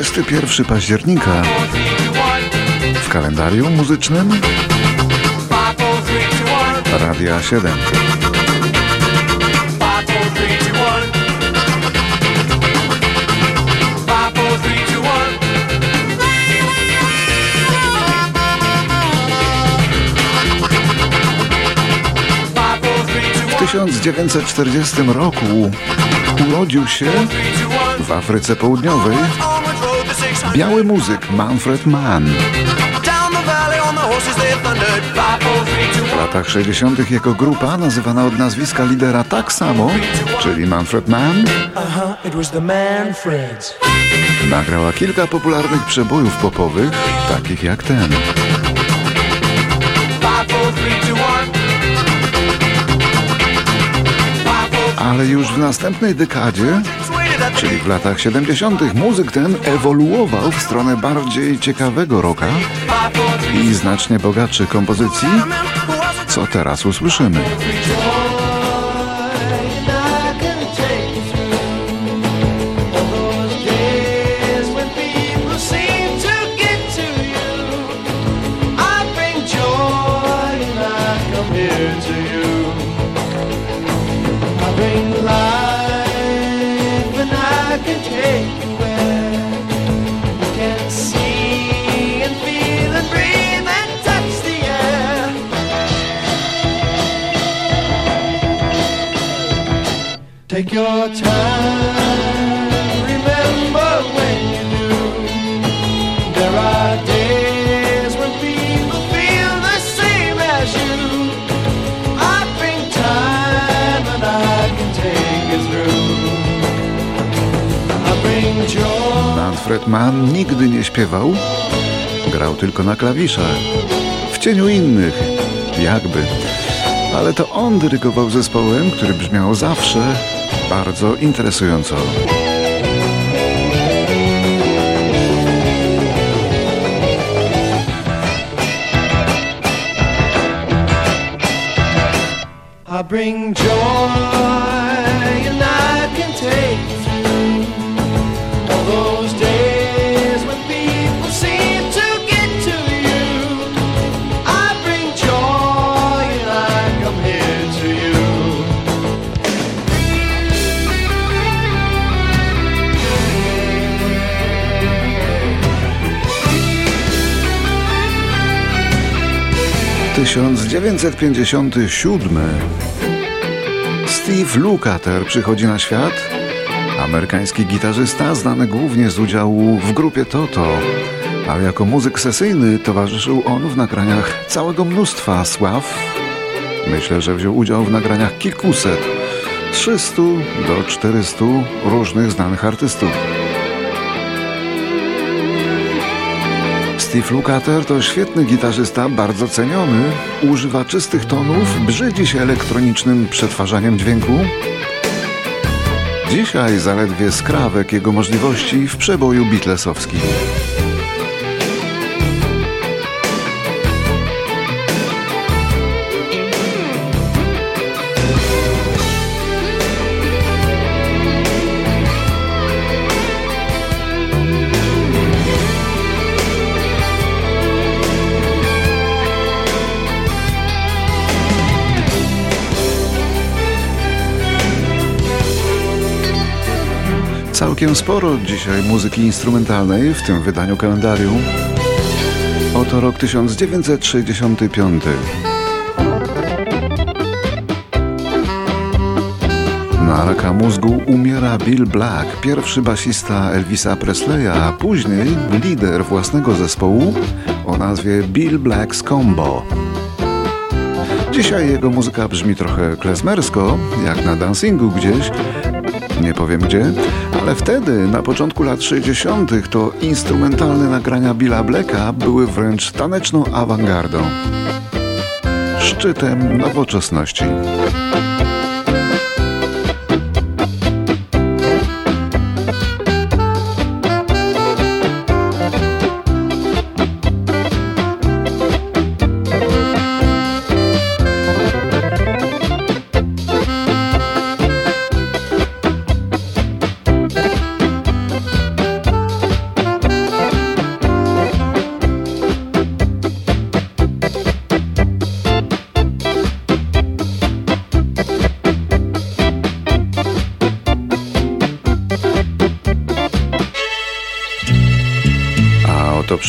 21 października w kalendarium muzycznym Radia 7. W 1940 roku urodził się w Afryce Południowej biały muzyk Manfred Mann. W latach 60. jego grupa, nazywana od nazwiska lidera tak samo, czyli Manfred Mann, nagrała kilka popularnych przebojów popowych, takich jak ten. Ale już w następnej dekadzie czyli w latach 70. muzyk ten ewoluował w stronę bardziej ciekawego rocka i znacznie bogatszych kompozycji, co teraz usłyszymy. Take your time, remember when you there are days when people feel the same as you. Time and I can take through. I bring joy. Manfred Mann nigdy nie śpiewał, grał tylko na klawiszach, w cieniu innych, jakby. Ale to on dyrygował zespołem, który brzmiał zawsze bardzo interesująco. I bring 1957. Steve Lukather przychodzi na świat. Amerykański gitarzysta, znany głównie z udziału w grupie Toto, ale jako muzyk sesyjny towarzyszył on w nagraniach całego mnóstwa sław. Myślę, że wziął udział w nagraniach kilkuset, 300 do 400 różnych znanych artystów. Steve Lukather to świetny gitarzysta, bardzo ceniony, używa czystych tonów, brzydzi się elektronicznym przetwarzaniem dźwięku. Dzisiaj zaledwie skrawek jego możliwości w przeboju Beatlesowskim. Całkiem sporo dzisiaj muzyki instrumentalnej w tym wydaniu kalendarium. Oto rok 1965. Na raka mózgu umiera Bill Black, pierwszy basista Elvisa Presleya, a później lider własnego zespołu o nazwie Bill Black's Combo. Dzisiaj jego muzyka brzmi trochę klezmersko, jak na dancingu gdzieś, nie powiem gdzie, ale wtedy, na początku lat 60., to instrumentalne nagrania Billa Blacka były wręcz taneczną awangardą, szczytem nowoczesności.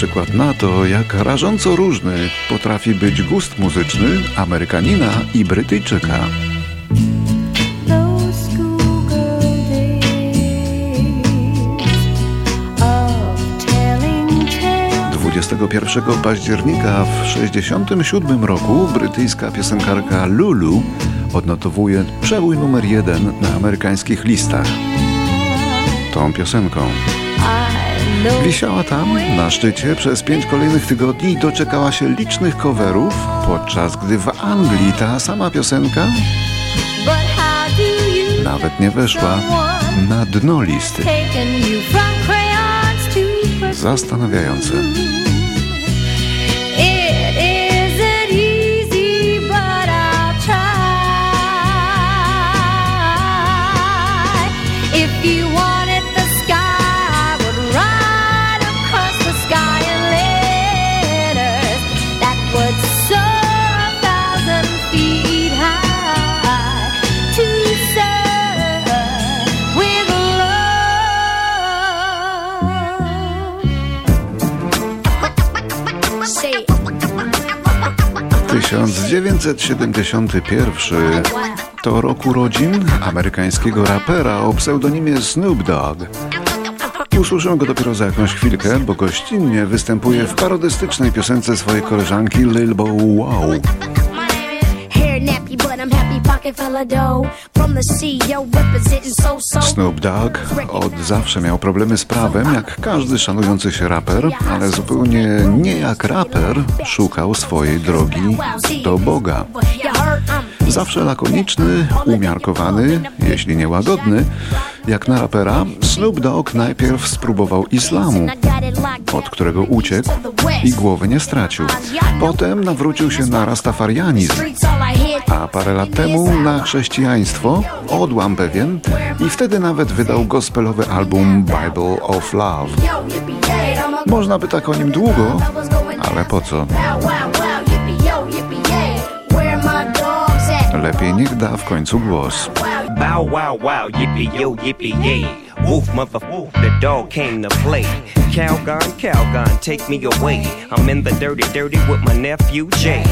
Przykład na to, jak rażąco różny potrafi być gust muzyczny Amerykanina i Brytyjczyka. 21 października w 1967 roku brytyjska piosenkarka Lulu odnotowuje przebój numer jeden na amerykańskich listach. Tą piosenką Wisiała tam, na szczycie, przez pięć kolejnych tygodni i doczekała się licznych coverów, podczas gdy w Anglii ta sama piosenka nawet nie weszła na dno listy. Zastanawiające. Tysiąc dziewięćset siedemdziesiąty pierwszy to rok urodzin amerykańskiego rapera o pseudonimie Snoop Dogg. Usłyszę go dopiero za jakąś chwilkę, bo gościnnie występuje w parodystycznej piosence swojej koleżanki Lil Bow Wow. Snoop Dogg od zawsze miał problemy z prawem, jak każdy szanujący się raper, ale zupełnie nie jak raper szukał swojej drogi do Boga. Zawsze lakoniczny, umiarkowany, jeśli nie łagodny, jak na rapera, Snoop Dogg najpierw spróbował islamu, od którego uciekł i głowy nie stracił. Potem nawrócił się na rastafarianizm, a parę lat temu na chrześcijaństwo, odłam pewien, i wtedy nawet wydał gospelowy album Bible of Love. Można by tak o nim długo, ale po co? Lepiej niech da w końcu głos. Bow wow wow, yippee yo, yippee yay. Wolf mother wolf, the dog came to play. Calgon, Calgon, take me away. I'm in the dirty, dirty with my nephew Jay.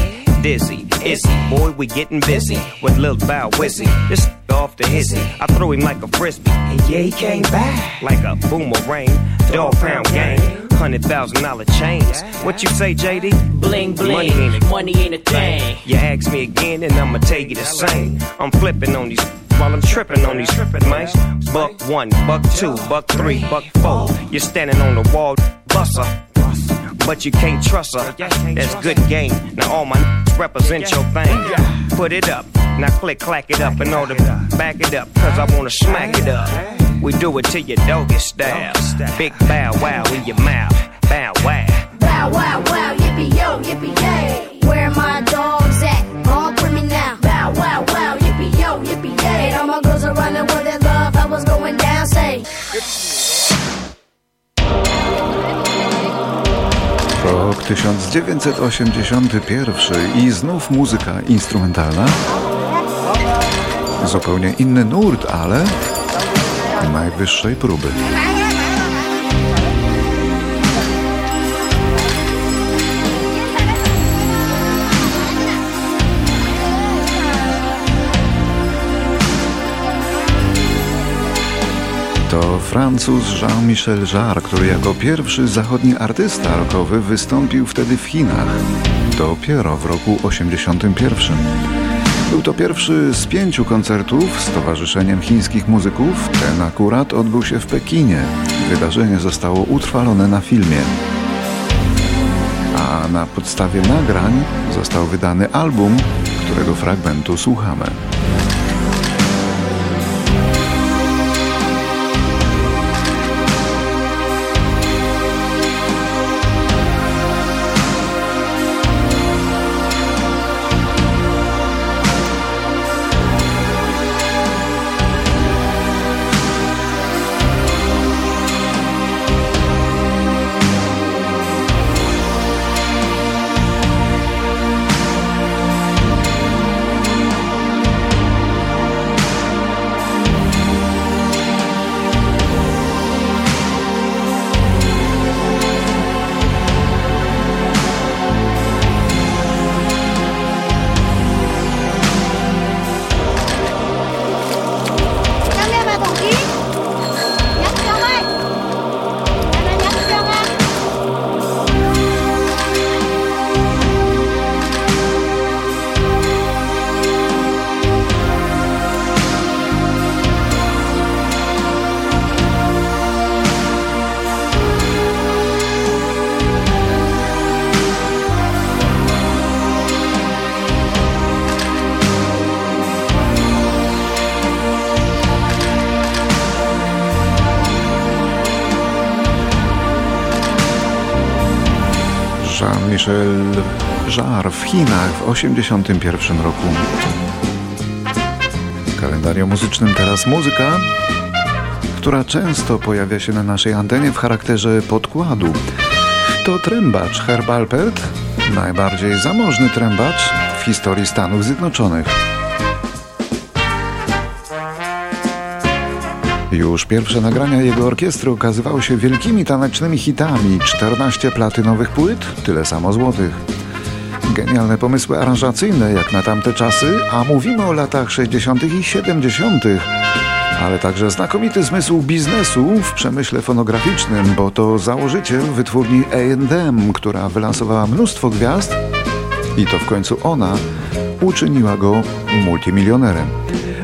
Dizzy, Izzy, boy, we getting busy with Lil Bow Wizzy. This off the hizzy, I throw him like a frisbee, and yeah, he came back like a boomerang. Dog pound gang hundred thousand dollar chains. What you say, JD? Bling bling. Money ain't a, money ain't a thing. You ask me again, and I'ma tell you the same. I'm flipping on these while I'm tripping on these tripping mice. Buck one, buck two, buck three, buck four. You're standing on the wall, buster. But you can't trust her. That's good game. Now all my represent your thing. Put it up. Now click, clack it up in order back it up. Cause I wanna smack it up. We do it to your doggy style. Big bow wow in your mouth. Bow wow. Bow wow wow, yippee yo, yippee yay. Where my dogs at? With me now. Bow wow wow, yippee yo, yippee yay. All my girls are running with their love. I was going down, say. Rok 1981 i znów muzyka instrumentalna. Zupełnie inny nurt, ale najwyższej próby. To Francuz Jean-Michel Jarre, który jako pierwszy zachodni artysta rockowy wystąpił wtedy w Chinach. Dopiero w roku 81. Był to pierwszy z pięciu koncertów z Towarzyszeniem Chińskich Muzyków. Ten akurat odbył się w Pekinie. Wydarzenie zostało utrwalone na filmie. A na podstawie nagrań został wydany album, którego fragmentu słuchamy. Jean-Michel Jarre w Chinach w 1981 roku. W kalendarium muzycznym teraz muzyka, która często pojawia się na naszej antenie w charakterze podkładu. To trębacz Herb Alpert, najbardziej zamożny trębacz w historii Stanów Zjednoczonych. Już pierwsze nagrania jego orkiestry okazywały się wielkimi tanecznymi hitami. 14 platynowych płyt, tyle samo złotych. Genialne pomysły aranżacyjne jak na tamte czasy, a mówimy o latach 60. i 70., ale także znakomity zmysł biznesu w przemyśle fonograficznym, bo to założyciel wytwórni A&M, która wylansowała mnóstwo gwiazd i to w końcu ona uczyniła go multimilionerem.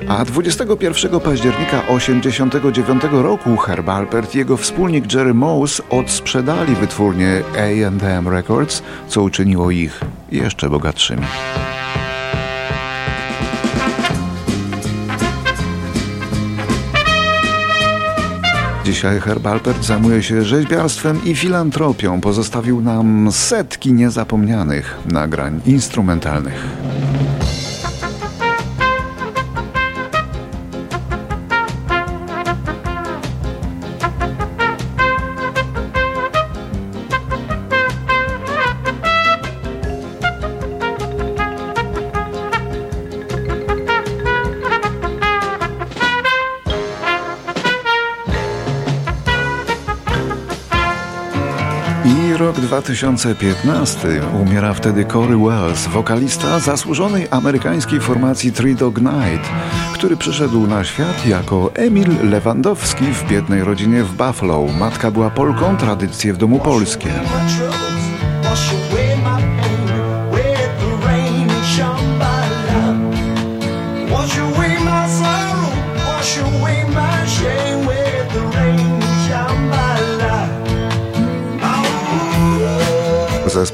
A 21 października 1989 roku Herb Alpert i jego wspólnik Jerry Mouse odsprzedali wytwórnię A&M Records, co uczyniło ich jeszcze bogatszymi. Dzisiaj Herb Alpert zajmuje się rzeźbiarstwem i filantropią. Pozostawił nam setki niezapomnianych nagrań instrumentalnych. 2015 umiera wtedy Corey Wells, wokalista zasłużonej amerykańskiej formacji Three Dog Night, który przyszedł na świat jako Emil Lewandowski w biednej rodzinie w Buffalo. Matka była Polką, tradycje w domu polskie.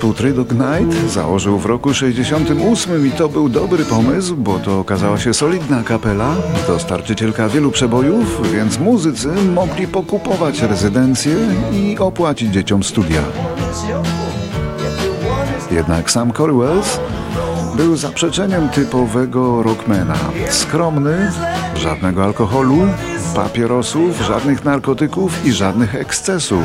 Zespół Three Dog Night założył w roku 68 i to był dobry pomysł, bo to okazała się solidna kapela, dostarczycielka wielu przebojów, więc muzycy mogli pokupować rezydencje i opłacić dzieciom studia. Jednak sam Corey Wells był zaprzeczeniem typowego rockmana. Skromny, żadnego alkoholu, papierosów, żadnych narkotyków i żadnych ekscesów.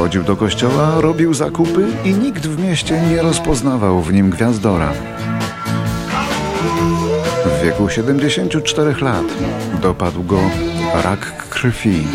Chodził do kościoła, robił zakupy i nikt w mieście nie rozpoznawał w nim gwiazdora. W wieku 74 lat dopadł go rak krwi.